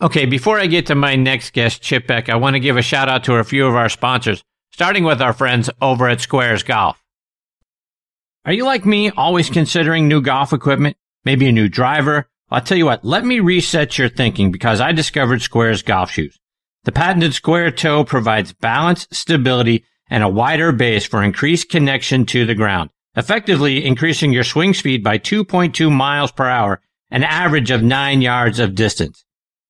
Okay, before I get to my next guest, Chip Beck, I want to give a shout out to a few of our sponsors, starting with our friends over at Sqairz Golf. Are you like me, always considering new golf equipment? Maybe a new driver? I'll tell you what, let me reset your thinking because I discovered Sqairz golf shoes. The patented square toe provides balance, stability, and a wider base for increased connection to the ground, effectively increasing your swing speed by 2.2 miles per hour, an average of 9 yards of distance.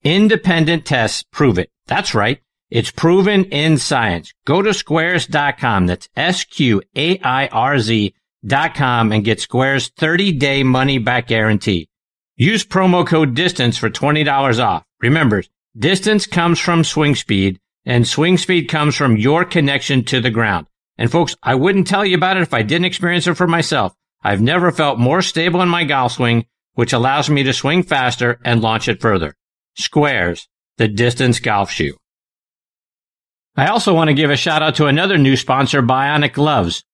Independent tests prove it. That's right. It's proven in science. Go to sqairz.com. That's S-Q-A-I-R-Z dot com and get Sqairz 30 day money back guarantee. Use promo code distance for $20 off. Remember, distance comes from swing speed and swing speed comes from your connection to the ground. And folks, I wouldn't tell you about it if I didn't experience it for myself. I've never felt more stable in my golf swing, which allows me to swing faster and launch it further. Sqairz, the distance golf shoe. I also want to give a shout out to another new sponsor, Bionic Gloves.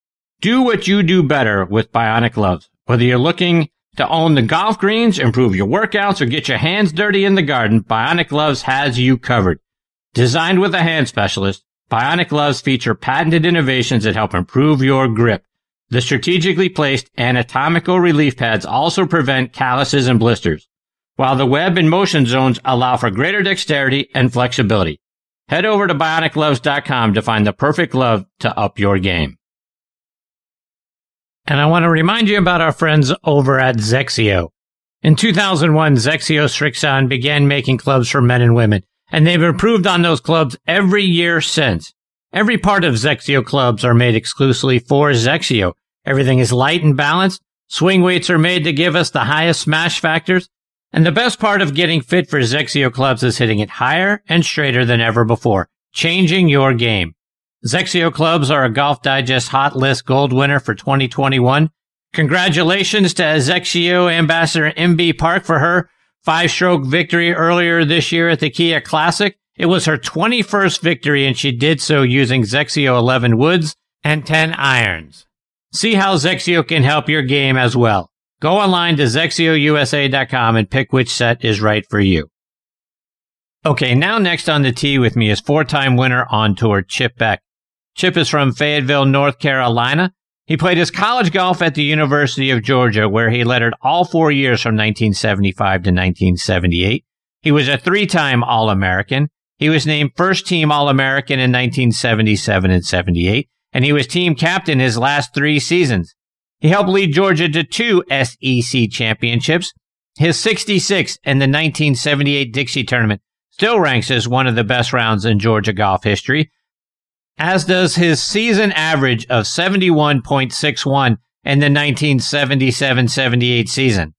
Do what you do better with Bionic Gloves. Whether you're looking to own the golf greens, improve your workouts, or get your hands dirty in the garden, Bionic Gloves has you covered. Designed with a hand specialist, Bionic Gloves feature patented innovations that help improve your grip. The strategically placed anatomical relief pads also prevent calluses and blisters, while the web and motion zones allow for greater dexterity and flexibility. Head over to bionicgloves.com to find the perfect glove to up your game. And I want to remind you about our friends over at XXIO. In 2001, XXIO Srixon began making clubs for men and women, and they've improved on those clubs every year since. Every part of XXIO clubs are made exclusively for XXIO. Everything is light and balanced. Swing weights are made to give us the highest smash factors. And the best part of getting fit for XXIO clubs is hitting it higher and straighter than ever before, changing your game. XXIO clubs are a Golf Digest Hot List Gold winner for 2021. Congratulations to XXIO Ambassador Inbee Park for her five stroke victory earlier this year at the Kia Classic. It was her 21st victory and she did so using XXIO 11 woods and 10 irons. See how XXIO can help your game as well. Go online to xxiousa.com and pick which set is right for you. Okay, now next on the tee with me is four-time winner on tour Chip Beck. Chip is from Fayetteville, North Carolina. He played his college golf at the University of Georgia, where he lettered all four years from 1975 to 1978. He was a three-time All-American. He was named first team All-American in 1977 and 78, and he was team captain his last three seasons. He helped lead Georgia to two SEC championships. His 66 in the 1978 Dixie tournament still ranks as one of the best rounds in Georgia golf history, as does his season average of 71.61 in the 1977-78 season.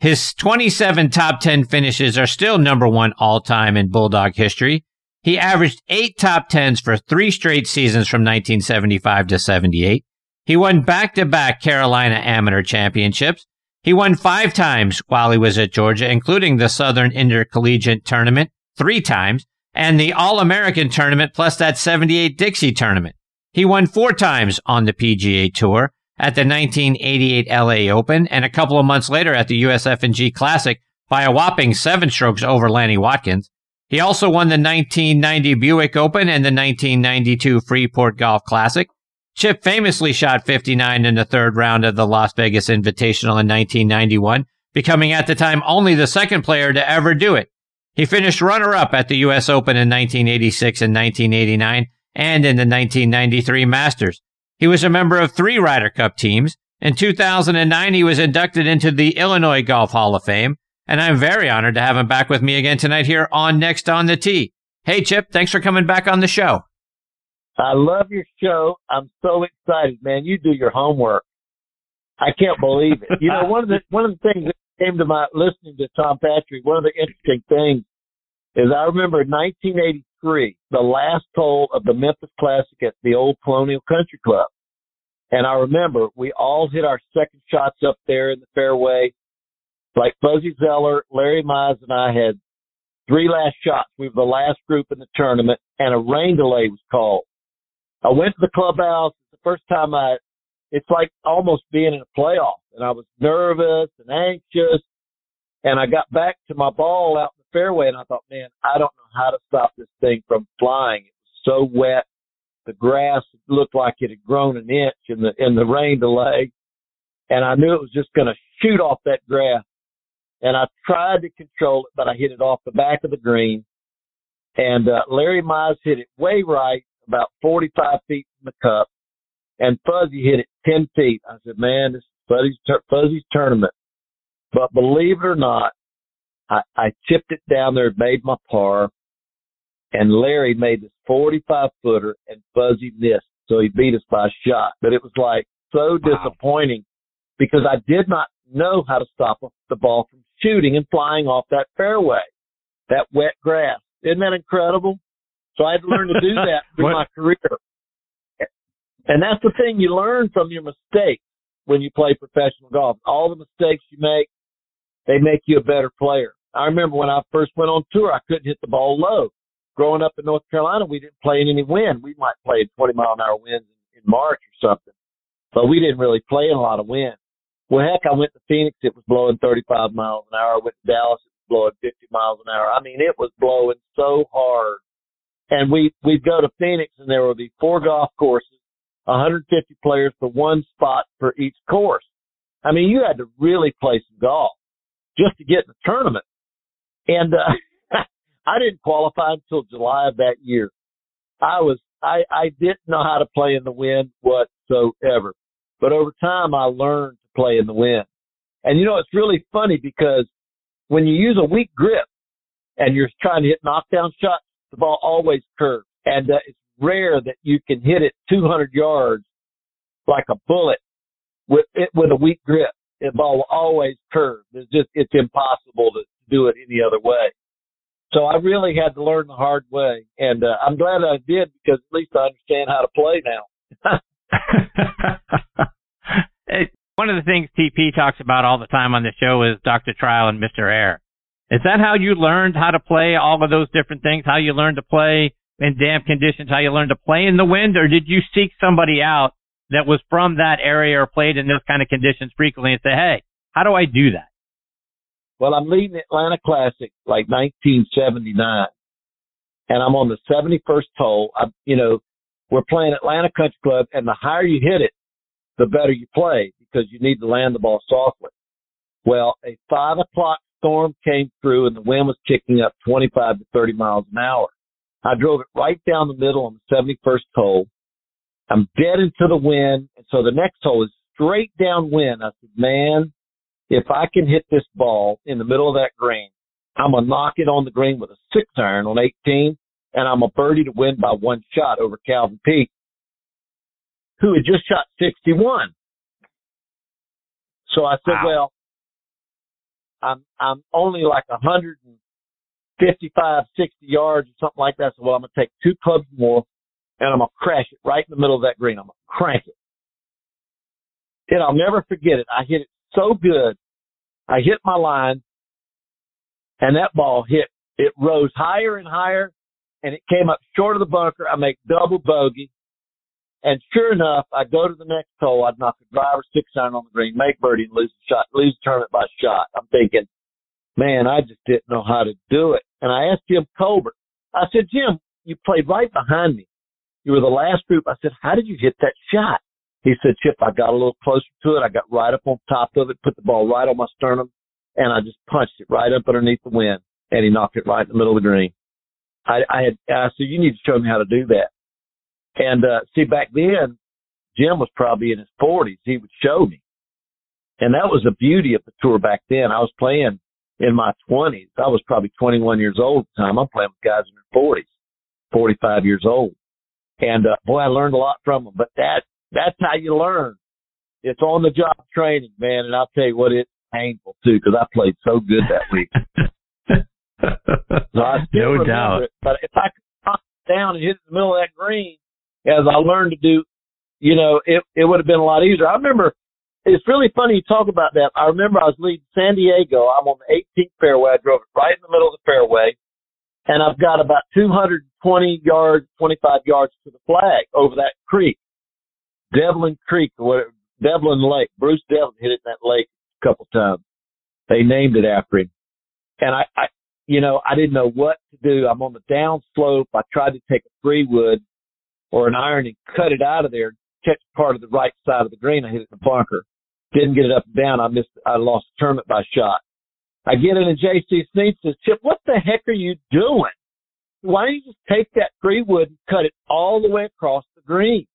His 27 top 10 finishes are still number one all time in Bulldog history. He averaged eight top 10s for three straight seasons from 1975 to 78. He won back to back Carolina Amateur Championships. He won five times while he was at Georgia, including the Southern Intercollegiate Tournament three times and the All American tournament plus that 78 Dixie tournament. He won four times on the PGA Tour at the 1988 LA Open and a couple of months later at the USF&G Classic by a whopping seven strokes over Lanny Wadkins. He also won the 1990 Buick Open and the 1992 Freeport Golf Classic. Chip famously shot 59 in the third round of the Las Vegas Invitational in 1991, becoming at the time only the second player to ever do it. He finished runner up at the U.S. Open in 1986 and 1989 and in the 1993 Masters. He was a member of three Ryder Cup teams. In 2009, he was inducted into the Illinois Golf Hall of Fame, and I'm very honored to have him back with me again tonight here on Next on the Tee. Hey, Chip, thanks for coming back on the show. I love your show. I'm so excited, man. You do your homework. I can't believe it. You know, one of the one of the things that came to my listening to Tom Patrick, one of the interesting things is I remember 1983, the last hole of the Memphis Classic at the old Colonial Country Club. And I remember we all hit our second shots up there in the fairway. Like Fuzzy Zoeller, Larry Mize, and I had three last shots. We were the last group in the tournament, and a rain delay was called. I went to the clubhouse. It's the first time I, it's like almost being in a playoff. And I was nervous and anxious. And I got back to my ball out in the fairway, and I thought, man, I don't know how to stop this thing from flying. It was so wet. The grass looked like it had grown an inch in the in the rain delay, and I knew it was just going to shoot off that grass. And I tried to control it, but I hit it off the back of the green. And uh, Larry Mize hit it way right, about 45 feet from the cup, and Fuzzy hit it 10 feet. I said, man, this is Fuzzy's, tur- Fuzzy's tournament. But believe it or not, I, I chipped it down there, made my par, and Larry made this 45 footer, and Fuzzy missed, so he beat us by a shot. But it was like so disappointing because I did not know how to stop the ball from shooting and flying off that fairway, that wet grass. Isn't that incredible? So I had to learn to do that through my career. And that's the thing you learn from your mistakes when you play professional golf. All the mistakes you make, they make you a better player. I remember when I first went on tour, I couldn't hit the ball low. Growing up in North Carolina, we didn't play in any wind. We might play in 20 mile an hour winds in March or something, but we didn't really play in a lot of wind. Well, heck, I went to Phoenix. It was blowing 35 miles an hour. I went to Dallas. It was blowing 50 miles an hour. I mean, it was blowing so hard. And we, we'd go to Phoenix and there would be four golf courses, 150 players for one spot for each course. I mean, you had to really play some golf just to get in the tournament. And, uh, I didn't qualify until July of that year. I was, I, I didn't know how to play in the wind whatsoever. But over time, I learned to play in the wind. And you know, it's really funny because when you use a weak grip and you're trying to hit knockdown shots, the ball always curves. And uh, it's rare that you can hit it 200 yards like a bullet with it with a weak grip. The ball will always curve. It's just it's impossible to do it any other way. So I really had to learn the hard way, and uh, I'm glad I did because at least I understand how to play now. One of the things TP talks about all the time on the show is Dr. Trial and Mr. Air. Is that how you learned how to play all of those different things? How you learned to play in damp conditions? How you learned to play in the wind? Or did you seek somebody out that was from that area or played in those kind of conditions frequently and say, hey, how do I do that? Well, I'm leading Atlanta Classic like 1979, and I'm on the 71st hole. I, you know, we're playing Atlanta Country Club, and the higher you hit it, the better you play because you need to land the ball softly. Well, a five o'clock storm came through and the wind was kicking up 25 to 30 miles an hour. I drove it right down the middle on the 71st hole. I'm dead into the wind. And so the next hole is straight downwind. I said, man, if I can hit this ball in the middle of that green, I'm going to knock it on the green with a six iron on 18 and I'm a birdie to win by one shot over Calvin Peete, who had just shot 61. So I said, wow. well, I'm, I'm only like 155, 60 yards or something like that. So, well, I'm to take two clubs more and I'm to crash it right in the middle of that green. I'm to crank it. And I'll never forget it. I hit it so good. I hit my line and that ball hit, it rose higher and higher and it came up short of the bunker. I make double bogey and sure enough, I go to the next hole. I'd knock a driver six iron on the green, make birdie, and lose the shot, lose the tournament by shot. I'm thinking, man, I just didn't know how to do it. And I asked Jim Colbert. I said, Jim, you played right behind me. You were the last group. I said, how did you hit that shot? He said, Chip, I got a little closer to it. I got right up on top of it, put the ball right on my sternum, and I just punched it right up underneath the wind. And he knocked it right in the middle of the green. I, I had, I said, you need to show me how to do that. And uh, see, back then, Jim was probably in his 40s. He would show me. And that was the beauty of the tour back then. I was playing in my 20s. I was probably 21 years old at the time. I'm playing with guys in their 40s, 45 years old. And uh, boy, I learned a lot from them. But that that's how you learn. It's on the job training, man. And I'll tell you what, it's painful too because I played so good that week. so I no doubt. It. But if I could knock down and hit in the middle of that green, as I learned to do, you know, it, it would have been a lot easier. I remember, it's really funny you talk about that. I remember I was leading San Diego. I'm on the 18th fairway. I drove it right in the middle of the fairway. And I've got about 220 yards, 25 yards to the flag over that creek. Devlin Creek or whatever, Devlin Lake. Bruce Devlin hit it in that lake a couple times. They named it after him. And I, I, you know, I didn't know what to do. I'm on the down slope. I tried to take a three wood or an iron and cut it out of there, catch part of the right side of the green. I hit it in the bunker. Didn't get it up and down. I missed, I lost the tournament by shot. I get in and JC Snead says, Chip, what the heck are you doing? Why don't you just take that three wood and cut it all the way across the green?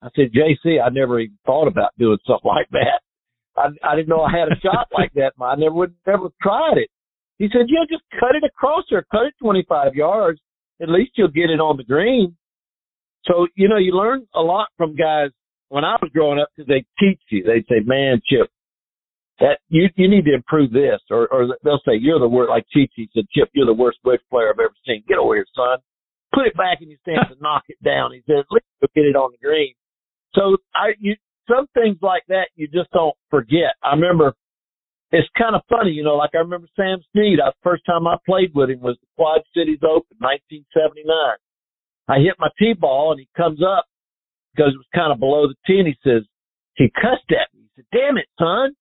I said, JC, I never even thought about doing something like that. I, I didn't know I had a shot like that. I never would never tried it. He said, yeah, just cut it across there, cut it 25 yards. At least you'll get it on the green. So, you know, you learn a lot from guys when I was growing up because they teach you. They'd say, man, Chip, that you, you need to improve this. Or, or they'll say, you're the worst, like Chichi said, Chip, you're the worst wedge player I've ever seen. Get over here, son. Put it back in your stance and knock it down. He said, at least you'll get it on the green. So I, you, some things like that you just don't forget. I remember it's kind of funny, you know, like I remember Sam Snead. The first time I played with him was the Quad Cities Open, 1979. I hit my tee ball and he comes up because it was kind of below the tee and he says, he cussed at me. He said, damn it, son,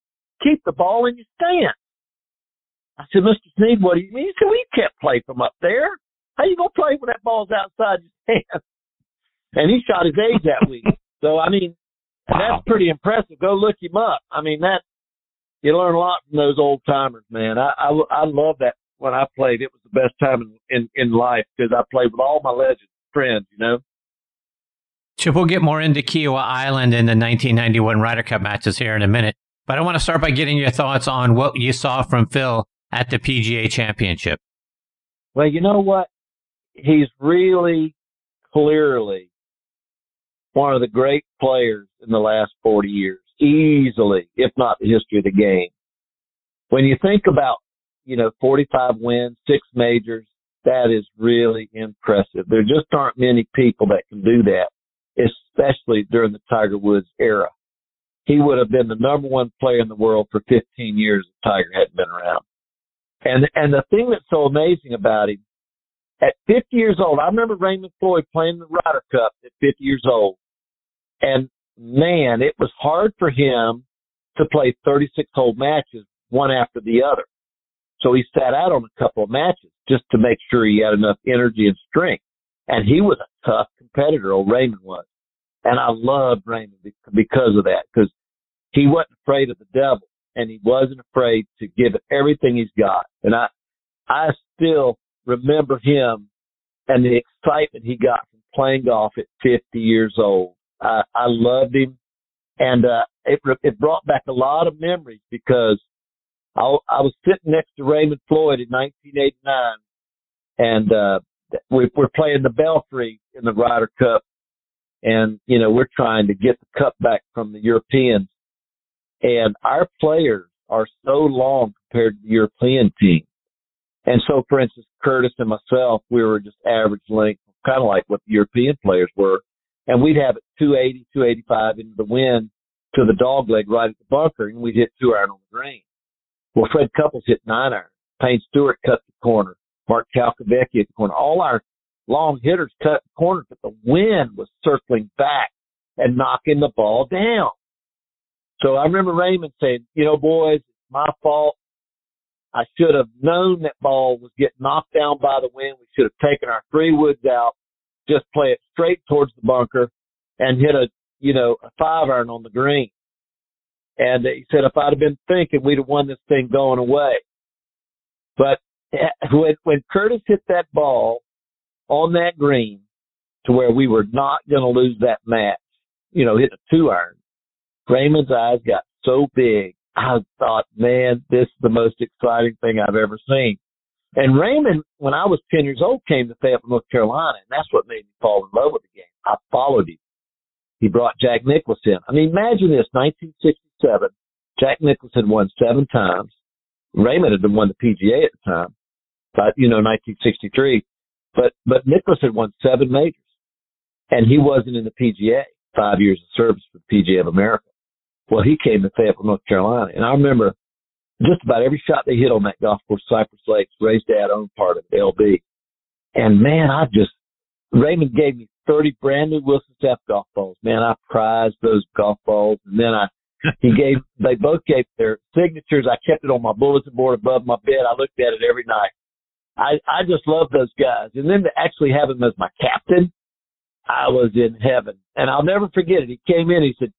keep the ball in your stance. I said, Mr. Snead, what do you mean? He said, well, can't play from up there. How you going to play when that ball's outside your stance? And he shot his age that week. So, I mean, wow. that's pretty impressive. Go look him up. I mean, that, you learn a lot from those old timers, man. I, I, I love that when I played. It was the best time in, in, in life because I played with all my legends friends, you know. Chip, we'll get more into Kiawah Island in the 1991 Ryder Cup matches here in a minute. But I want to start by getting your thoughts on what you saw from Phil at the PGA Championship. Well, you know what? He's really clearly one of the great players in the last 40 years, easily, if not the history of the game. When you think about, you know, 45 wins, six majors, that is really impressive. There just aren't many people that can do that, especially during the Tiger Woods era. He would have been the number one player in the world for 15 years if Tiger hadn't been around. And and the thing that's so amazing about him, at 50 years old, I remember Raymond Floyd playing the Ryder Cup at 50 years old, and man, it was hard for him to play 36 hole matches one after the other. So he sat out on a couple of matches just to make sure he had enough energy and strength. And he was a tough competitor, old Raymond was. And I loved Raymond because of that, because he wasn't afraid of the devil and he wasn't afraid to give it everything he's got. And I, I still remember him and the excitement he got from playing golf at 50 years old. I, I loved him and, uh, it, it brought back a lot of memories because I, I was sitting next to Raymond Floyd in 1989, and uh, we, we're playing the Belfry in the Ryder Cup, and you know we're trying to get the cup back from the Europeans, and our players are so long compared to the European team. And so, for instance, Curtis and myself, we were just average length, kind of like what the European players were. And we'd have it 280, 285 into the wind to the dog leg right at the bunker, and we'd hit two iron on the green. Well, Fred Couples hit nine iron. Payne Stewart cut the corner. Mark Calcavecchia at the corner. All our long hitters cut the corner, but the wind was circling back and knocking the ball down. So I remember Raymond saying, you know, boys, it's my fault. I should have known that ball was getting knocked down by the wind. We should have taken our three woods out, just play it straight towards the bunker and hit a, you know, a five iron on the green. And he said, if I'd have been thinking, we'd have won this thing going away. But when, when Curtis hit that ball on that green to where we were not going to lose that match, you know, hit a two iron, Raymond's eyes got so big. I thought, man, this is the most exciting thing I've ever seen. And Raymond, when I was 10 years old, came to Fayetteville, North Carolina, and that's what made me fall in love with the game. I followed him. He brought Jack Nicklaus in. I mean, imagine this, 1960, seven. Jack had won seven times. Raymond had won the PGA at the time, but you know, 1963. But but had won seven majors, and he wasn't in the PGA. Five years of service for the PGA of America. Well, he came to Fayetteville, North Carolina, and I remember just about every shot they hit on that golf course, Cypress Lakes, Ray's dad owned part of it, LB. And man, I just Raymond gave me 30 brand new Wilson F golf balls. Man, I prized those golf balls, and then I he gave, they both gave their signatures. I kept it on my bulletin board above my bed. I looked at it every night. I I just love those guys, and then to actually have him as my captain, I was in heaven. And I'll never forget it. He came in, he said,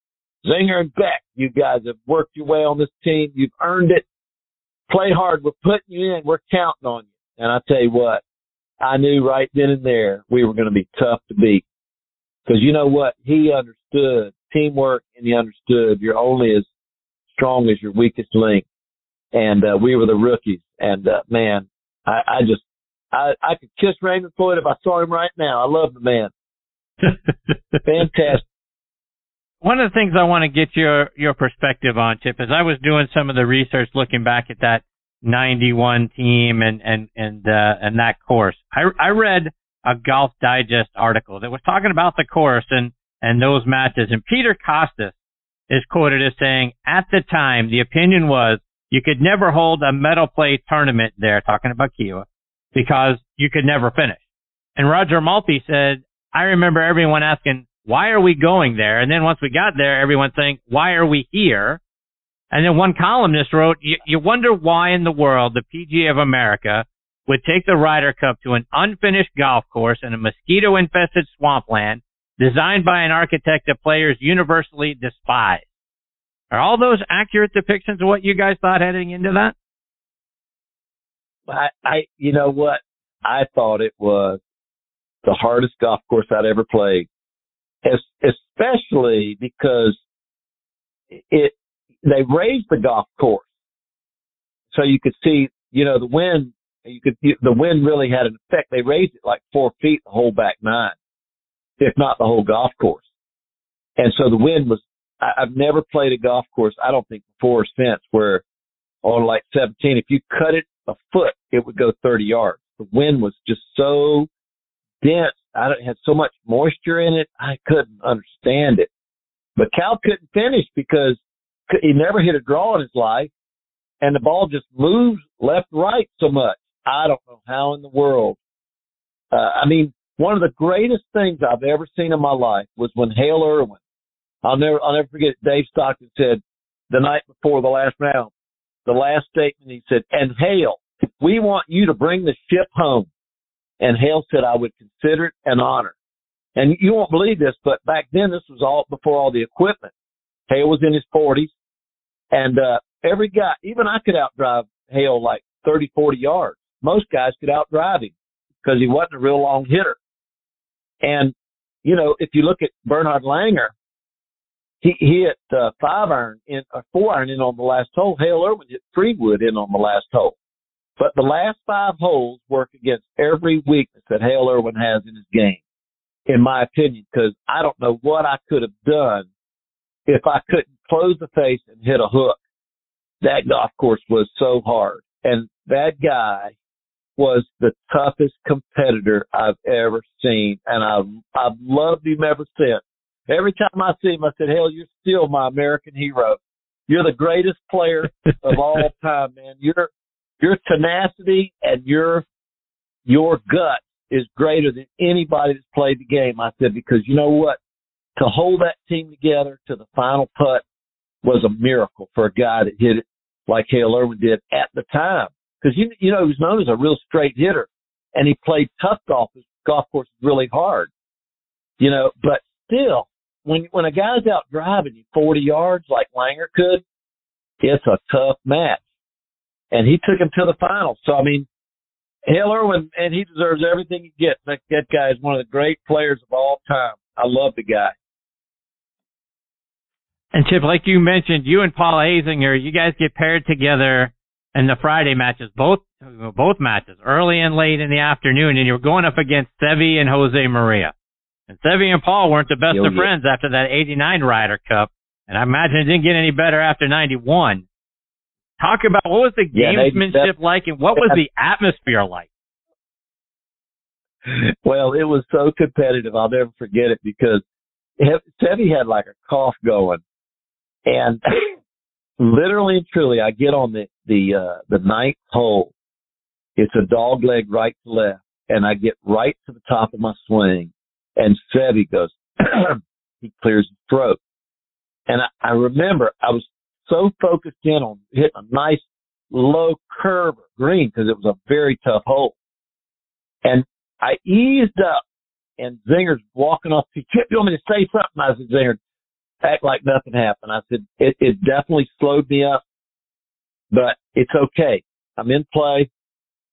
Zinger and Beck, you guys have worked your way on this team. You've earned it. Play hard. We're putting you in. We're counting on you. And I tell you what, I knew right then and there we were going to be tough to beat. Because you know what? He understood teamwork and he understood you're only as strong as your weakest link. And uh, we were the rookies. And uh, man, I, I just, I, I could kiss Raymond Floyd if I saw him right now. I love the man. Fantastic. One of the things I want to get your your perspective on, Chip, is I was doing some of the research looking back at that 91 team and and and uh, and that course. I I read a Golf Digest article that was talking about the course and and those matches. And Peter Kostis is quoted as saying, at the time, the opinion was you could never hold a medal play tournament there, talking about Kiawah, because you could never finish. And Roger Maltbie said, I remember everyone asking, why are we going there? And then once we got there, everyone saying, why are we here? And then one columnist wrote, you wonder why in the world the PGA of America would take the Ryder Cup to an unfinished golf course in a mosquito infested swampland designed by an architect that players universally despise. Are all those accurate depictions of what you guys thought heading into that? I, I, you know what? I thought it was the hardest golf course I'd ever played, especially because it they raised the golf course so you could see, you know, the wind. You could the wind really had an effect. They raised it like four feet the whole back nine, if not the whole golf course. And so the wind was. I, I've never played a golf course. I don't think before or since where on like 17, if you cut it a foot, it would go 30 yards. The wind was just so dense. I had so much moisture in it. I couldn't understand it. But Cal couldn't finish because he never hit a draw in his life, and the ball just moves left right so much. I don't know how in the world. Uh, I mean, one of the greatest things I've ever seen in my life was when Hale Irwin. I'll never, I'll never forget. Dave Stockton said the night before the last round, the last statement. He said, "And Hale, we want you to bring the ship home." And Hale said, I would consider it an honor. And you won't believe this, but back then this was all before all the equipment. Hale was in his forties and, uh, every guy, even I could outdrive Hale like 30, 40 yards. Most guys could outdrive him because he wasn't a real long hitter. And, you know, if you look at Bernhard Langer, he, he hit uh, five iron in, or four iron in on the last hole. Hale Irwin hit three wood in on the last hole. But the last five holes work against every weakness that Hale Irwin has in his game, in my opinion, because I don't know what I could have done if I couldn't close the face and hit a hook. That golf course was so hard. And that guy was the toughest competitor I've ever seen. And I've, I've loved him ever since. Every time I see him, I said, hell, you're still my American hero. You're the greatest player of all time, man. You're, your tenacity and your your gut is greater than anybody that's played the game. I said because you know what, to hold that team together to the final putt was a miracle for a guy that hit it like Hale Irwin did at the time. Because you you know he was known as a real straight hitter, and he played tough golf. His golf course is really hard, you know. But still, when when a guy's out driving you 40 yards like Langer could, it's a tough match and he took him to the finals. So I mean, Hale Irwin, and he deserves everything he gets. That, that guy is one of the great players of all time. I love the guy. And Chip, like you mentioned, you and Paul Azinger, you guys get paired together in the Friday matches, both both matches, early and late in the afternoon, and you're going up against Seve and Jose Maria. And Seve and Paul weren't the best Yo, of yeah. friends after that '89 Ryder Cup, and I imagine it didn't get any better after '91. Talk about what was the gamesmanship yeah, like and what was the atmosphere like? Well, it was so competitive. I'll never forget it because Seve had like a cough going, and literally and truly, I get on the the uh, the ninth hole. It's a dog leg right to left, and I get right to the top of my swing, and Seve goes, he clears his throat, and I, I remember I was so focused in on hitting a nice low curve green because it was a very tough hole. And I eased up and Zinger's walking off. He Chip, you want me to say something? I said, Zinger, act like nothing happened. I said, it, it definitely slowed me up, but it's okay. I'm in play.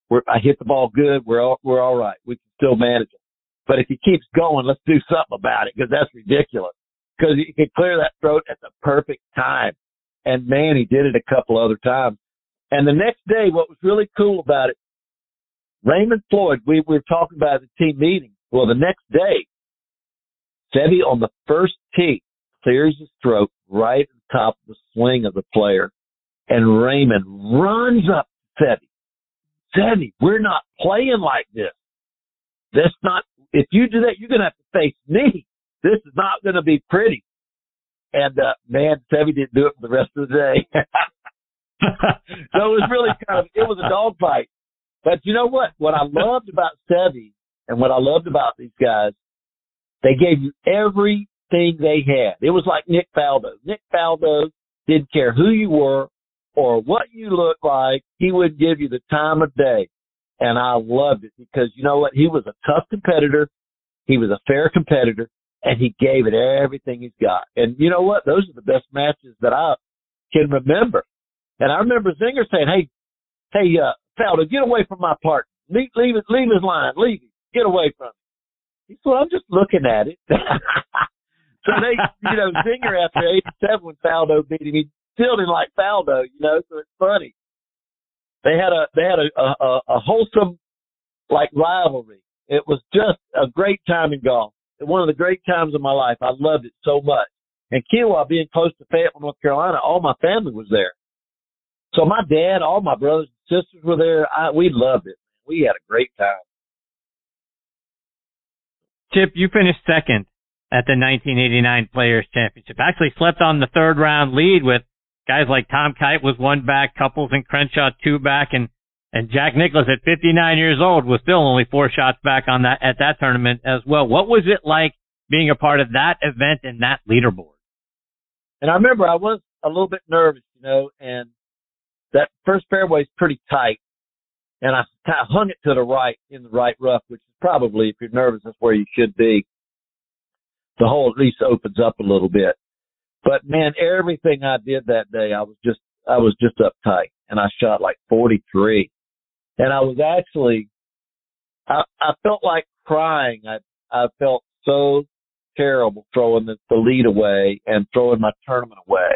We're, I hit the ball good. We're all, we're all right. We can still manage it. But if he keeps going, let's do something about it because that's ridiculous. Because he could clear that throat at the perfect time. And man, he did it a couple other times. And the next day, what was really cool about it, Raymond Floyd, we, we were talking about the team meeting. Well, the next day, Seve on the first tee clears his throat right at the top of the swing of the player. And Raymond runs up to Seve. Seve, we're not playing like this. That's not, if you do that, you're going to have to face me. This is not going to be pretty. And, uh, man, Seve didn't do it for the rest of the day. so it was really kind of, it was a dogfight. But you know what? What I loved about Seve and what I loved about these guys, they gave you everything they had. It was like Nick Faldo. Nick Faldo didn't care who you were or what you looked like. He would give you the time of day. And I loved it because you know what? He was a tough competitor. He was a fair competitor and he gave it everything he's got. And you know what? Those are the best matches that I can remember. And I remember Zinger saying, Hey, hey, uh, Faldo, get away from my partner. Leave, leave it, leave his line, leave him, get away from him. He said, well, I'm just looking at it. so they, you know, Zinger after 87 when Faldo beat him, he still didn't like Faldo, you know, so it's funny. They had a, they had a, a, a wholesome, like rivalry. It was just a great time in golf. One of the great times of my life. I loved it so much. And Kiawah being close to Fayetteville, North Carolina, all my family was there. So my dad, all my brothers and sisters were there. I, we loved it. We had a great time. Chip, you finished second at the 1989 Players Championship. Actually slept on the third round lead with guys like Tom Kite was one back, Couples and Crenshaw two back, and and Jack Nicklaus at 59 years old was still only four shots back on that at that tournament as well. What was it like being a part of that event and that leaderboard? And I remember I was a little bit nervous, you know, and that first fairway is pretty tight, and I hung it to the right in the right rough, which is probably, if you're nervous, that's where you should be. The hole at least opens up a little bit. But man, everything I did that day, I was just, I was just uptight, and I shot like 43, and I was actually, I, I felt like crying. I, I felt so terrible throwing the, the lead away and throwing my tournament away.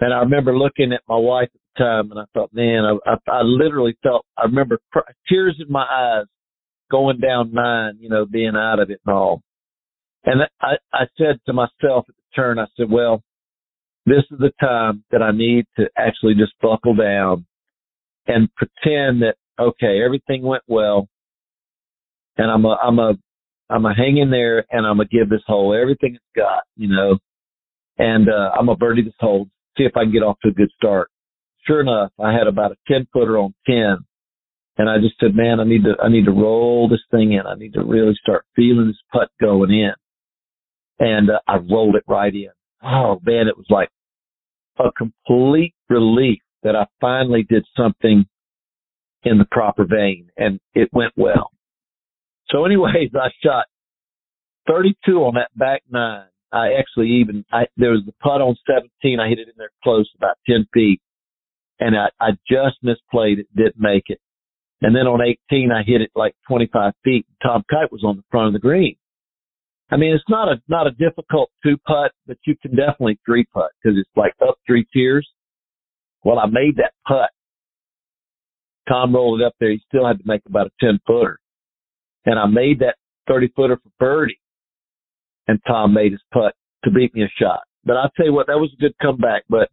And I remember looking at my wife at the time, and I thought, man, I, I, I literally felt. I remember cr- tears in my eyes, going down nine, you know, being out of it and all. And I, I said to myself at the turn, I said, well, this is the time that I need to actually just buckle down and pretend that okay, everything went well, and I'm a, I'm a, I'm a hang in there, and I'm gonna give this hole everything it's got, you know, and uh, I'm gonna birdie this hole see if I can get off to a good start. Sure enough, I had about a 10 footer on 10 and I just said, man, I need to, I need to roll this thing in. I need to really start feeling this putt going in. And uh, I rolled it right in. Oh man, it was like a complete relief that I finally did something in the proper vein and it went well. So anyways, I shot 32 on that back nine I actually even I there was the putt on 17. I hit it in there close, about 10 feet, and I I just misplayed it, didn't make it. And then on 18, I hit it like 25 feet. Tom Kite was on the front of the green. I mean, it's not a not a difficult two putt, but you can definitely three putt because it's like up three tiers. Well, I made that putt. Tom rolled it up there. He still had to make about a 10 footer, and I made that 30 footer for birdie and Tom made his putt to beat me a shot. But I'll tell you what, that was a good comeback, but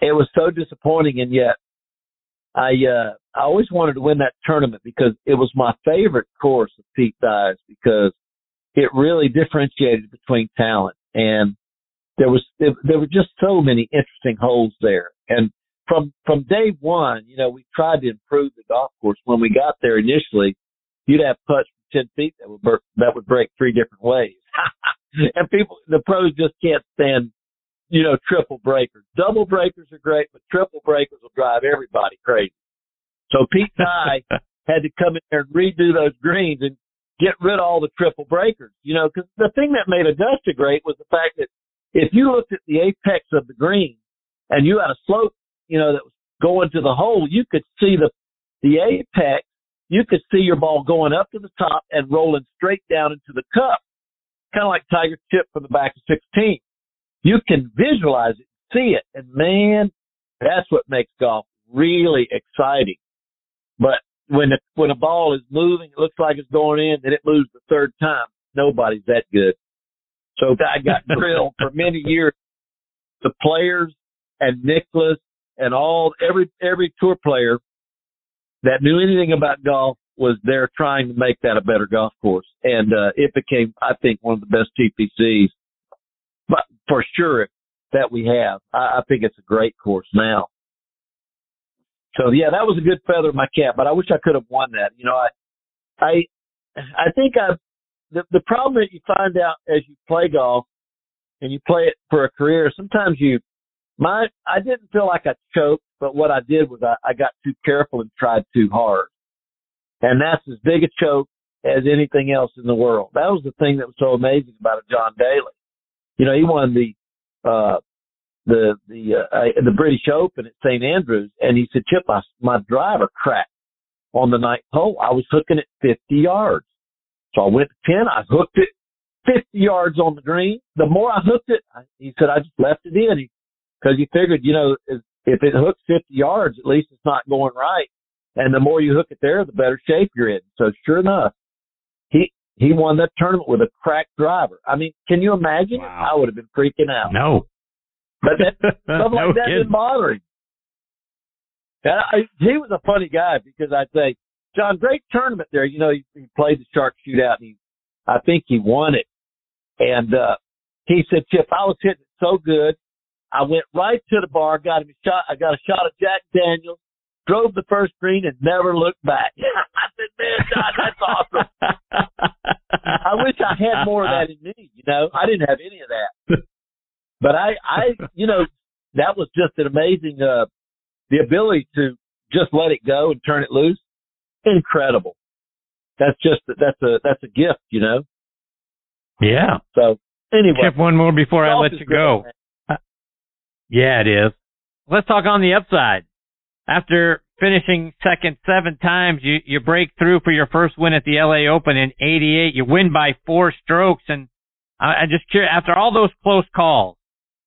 it was so disappointing and yet I uh I always wanted to win that tournament because it was my favorite course of Pete Dye's because it really differentiated between talent and there was there, there were just so many interesting holes there and from from day one you know we tried to improve the golf course when we got there initially you'd have putts from ten feet that would that would break three different ways and people, the pros just can't stand, you know, triple breakers. Double breakers are great, but triple breakers will drive everybody crazy. So Pete Dye, had to come in there and redo those greens and get rid of all the triple breakers. You know, because the thing that made Augusta great was the fact that if you looked at the apex of the green and you had a slope, you know, that was going to the hole, you could see the the apex. You could see your ball going up to the top and rolling straight down into the cup, kind of like Tiger Chip from the back of 16. You can visualize it, see it, and man, that's what makes golf really exciting. But when the, when a ball is moving, it looks like it's going in, then it moves the third time. Nobody's that good. So I got drilled for many years. The players and Nicklaus and all every every tour player that knew anything about golf was there trying to make that a better golf course, and uh, it became, I think, one of the best TPCs, but for sure that we have. I, I think it's a great course now. So yeah, that was a good feather in my cap, but I wish I could have won that. You know, I, I, I think I, the, the problem that you find out as you play golf and you play it for a career, sometimes you, my, I didn't feel like I choked, but what I did was I, I got too careful and tried too hard. And that's as big a choke as anything else in the world. That was the thing that was so amazing about a John Daly. You know, he won the, uh, the the uh, the British Open at St Andrews, and he said, "Chip, I, my driver cracked on the ninth hole. I was hooking it 50 yards, so I went to 10. I hooked it 50 yards on the green. The more I hooked it, I, he said, I just left it in because he, he figured, you know, if it hooks 50 yards, at least it's not going right. And the more you hook it there, the better shape you're in. So sure enough, he he won that tournament with a cracked driver. I mean, can you imagine? Wow. I would have been freaking out. No. But that, stuff like No that kidding. didn't bother him. And I, he was a funny guy because I'd say, John, great tournament there. You know, he, he played the shark shootout and he, I think he won it. And, uh, he said, Chip, I was hitting it so good. I went right to the bar, got him a shot. I got a shot of Jack Daniels, drove the first green and never looked back. I said, man, John, that's awesome. I wish I had more of that in me. You know, I didn't have any of that. But I, I, you know, that was just an amazing, uh, the ability to just let it go and turn it loose. Incredible. That's just, that's a, that's a gift, you know? Yeah. So anyway. Chip, one more before I let you go. man. Yeah, it is. Let's talk on the upside. After finishing second seven times, you, you break through for your first win at the LA Open in 88. You win by four strokes. And I, I'm just curious, after all those close calls,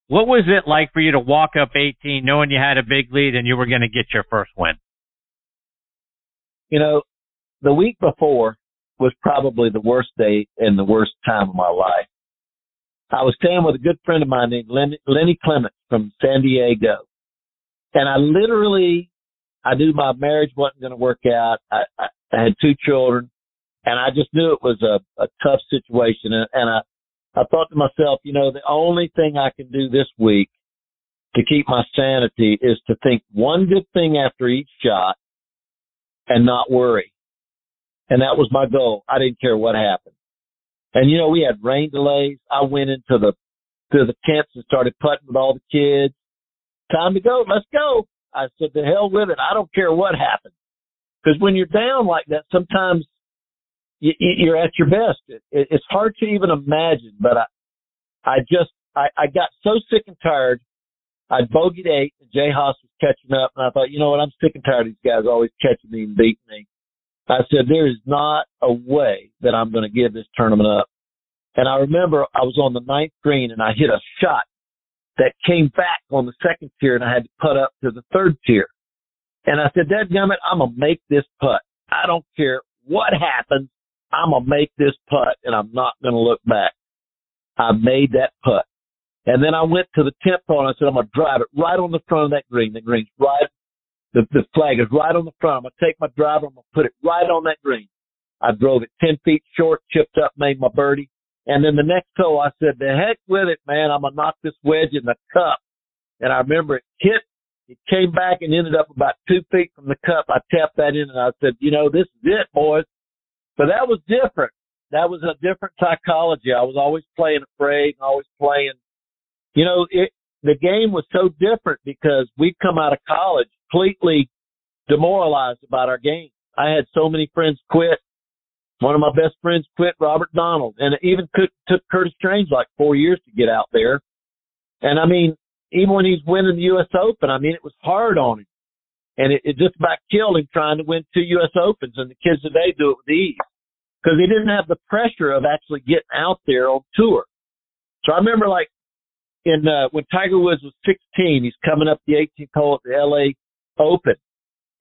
what was it like for you to walk up 18 knowing you had a big lead and you were going to get your first win? You know, the week before was probably the worst day and the worst time of my life. I was staying with a good friend of mine named Lennie, Lennie Clements from San Diego. And I literally, I knew my marriage wasn't going to work out. I, I, I had two children and I just knew it was a, a tough situation. And, and I, I thought to myself, you know, the only thing I can do this week to keep my sanity is to think one good thing after each shot and not worry. And that was my goal. I didn't care what happened. And you know, we had rain delays. I went into the to the tents and started putting with all the kids. Time to go. Let's go. I said, the hell with it. I don't care what happens. Because when you're down like that, sometimes you're at your best. It, it, it's hard to even imagine, but I, I just, I, I got so sick and tired. I bogeyed eight and Jay Haas was catching up and I thought, you know what? I'm sick and tired of these guys always catching me and beating me. I said, there is not a way that I'm going to give this tournament up. And I remember I was on the ninth green and I hit a shot that came back on the second tier and I had to putt up to the third tier. And I said, Dad Gummit, I'm going to make this putt. I don't care what happens. I'm going to make this putt and I'm not going to look back. I made that putt. And then I went to the 10th hole and I said, I'm going to drive it right on the front of that green. The green's right. The, the flag is right on the front. I'm going to take my driver. I'm going to put it right on that green. I drove it 10 feet short, chipped up, made my birdie. And then the next hole, I said, the heck with it, man. I'm going to knock this wedge in the cup. And I remember it hit, it came back and ended up about two feet from the cup. I tapped that in and I said, you know, this is it, boys. But that was different. That was a different psychology. I was always playing afraid and always playing, you know, it, the game was so different because we'd come out of college completely demoralized about our game. I had so many friends quit. One of my best friends quit, Robert Donald, and it even took, took Curtis Strange like four years to get out there. And I mean, even when he's winning the U.S. Open, I mean, it was hard on him. And it, it just about killed him trying to win two U.S. Opens. And the kids today do it with ease because he didn't have the pressure of actually getting out there on tour. So I remember like in, uh, when Tiger Woods was 16, he's coming up the 18th hole at the LA Open.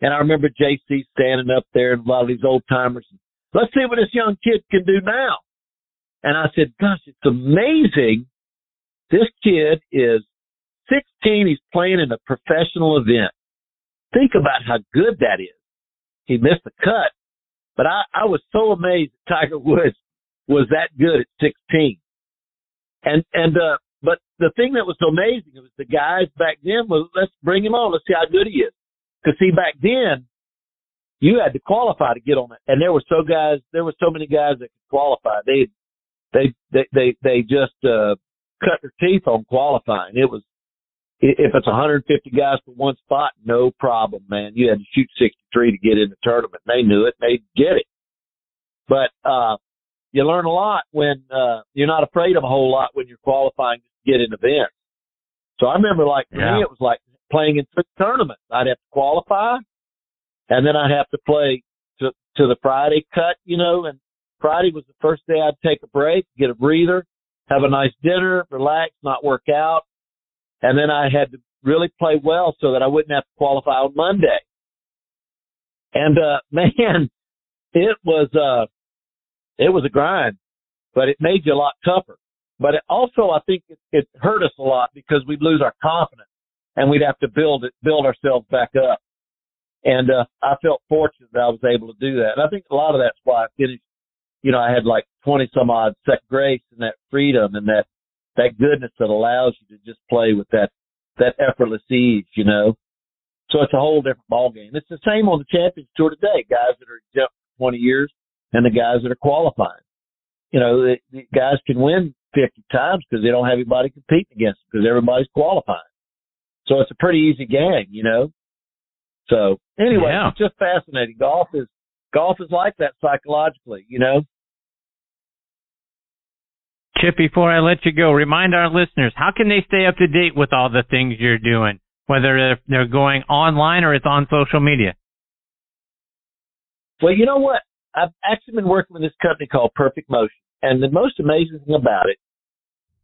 And I remember JC standing up there and a lot of these old timers. Let's see what this young kid can do now. And I said, gosh, it's amazing. This kid is 16. He's playing in a professional event. Think about how good that is. He missed the cut, but I, I was so amazed that Tiger Woods was that good at 16. And, and, uh, but the thing that was so amazing was the guys back then was, let's bring him on. Let's see how good he is. Cause see, back then you had to qualify to get on it. And there were so guys, there were so many guys that could qualify. They, they, they, they, they just, uh, cut their teeth on qualifying. It was, if it's 150 guys for one spot, no problem, man. You had to shoot 63 to get in the tournament. They knew it. They get it. But, uh, you learn a lot when, uh, you're not afraid of a whole lot when you're qualifying to get in events. So I remember like for yeah. me, it was like playing in tournaments. I'd have to qualify and then I'd have to play to, to the Friday cut, you know, and Friday was the first day I'd take a break, get a breather, have a nice dinner, relax, not work out, and then I had to really play well so that I wouldn't have to qualify on Monday. And uh man, it was uh it was a grind, but it made you a lot tougher. But it also I think it, it hurt us a lot because we'd lose our confidence and we'd have to build it build ourselves back up. And uh I felt fortunate that I was able to do that. And I think a lot of that's why I finished you know, I had like twenty some odd second grace and that freedom and that that goodness that allows you to just play with that that effortless ease, you know. So it's a whole different ball game. It's the same on the Champions Tour today. Guys that are exempt for 20 years and the guys that are qualifying. You know, the, the guys can win 50 times because they don't have anybody competing against them because everybody's qualifying. So it's a pretty easy game, you know. So anyway, yeah. it's just fascinating. Golf is golf is like that psychologically, you know. Chip, before I let you go, remind our listeners how can they stay up to date with all the things you're doing, whether they're going online or it's on social media. Well, you know what? I've actually been working with this company called Perfect Motion, and the most amazing thing about it,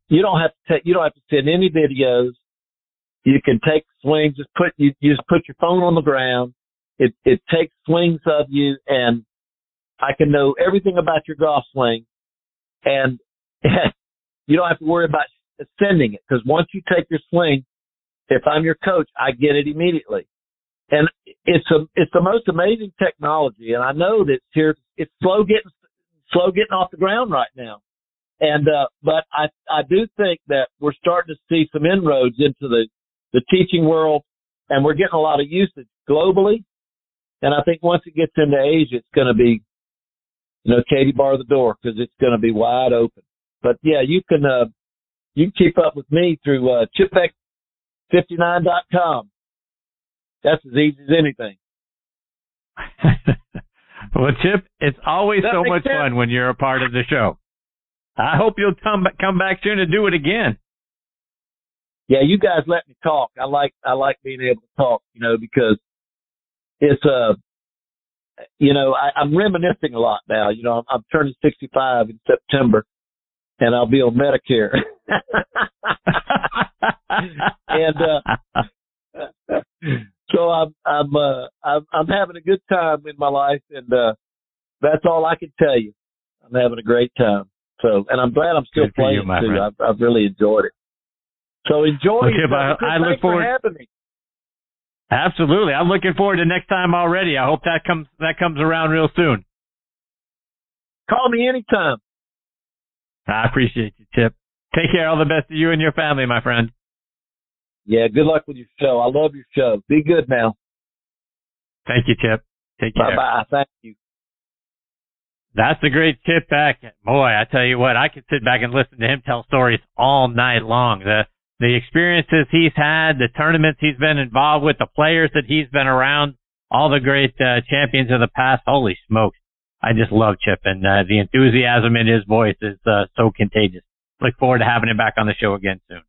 you don't have to take, you don't have to send any videos. You can take swings, just put you, you just put your phone on the ground. It it takes swings of you, and I can know everything about your golf swing, and you don't have to worry about sending it because once you take your swing, if I'm your coach, I get it immediately. And it's a, it's the most amazing technology. And I know that it's here, it's slow getting, slow getting off the ground right now. And, uh, but I, I do think that we're starting to see some inroads into the, the teaching world and we're getting a lot of usage globally. And I think once it gets into Asia, it's going to be, you know, Katie bar the door because it's going to be wide open. But yeah, you can uh, you can keep up with me through uh, chipbeck59.com. That's as easy as anything. well, Chip, it's always that so much sense. fun when you're a part of the show. I hope you'll come come back soon to do it again. Yeah, you guys let me talk. I like I like being able to talk, you know, because it's a uh, you know, I, I'm reminiscing a lot now. You know, I'm, I'm turning 65 in September, and I'll be on Medicare. and uh so I'm I'm uh I'm I'm having a good time in my life and uh that's all I can tell you. I'm having a great time. So and I'm glad I'm still playing you, too. I've I've really enjoyed it. So enjoy it. I, I look forward having me. Absolutely. I'm looking forward to next time already. I hope that comes that comes around real soon. Call me anytime. I appreciate you, Chip. Take care. All the best to you and your family, my friend. Yeah, good luck with your show. I love your show. Be good now. Thank you, Chip. Take care. Bye bye. Thank you. That's a great Chip Beck. Boy, I tell you what, I could sit back and listen to him tell stories all night long. The the experiences he's had, the tournaments he's been involved with, the players that he's been around. all the great uh, champions of the past. Holy smokes. I just love Chip and uh, the enthusiasm in his voice is uh, so contagious. Look forward to having him back on the show again soon.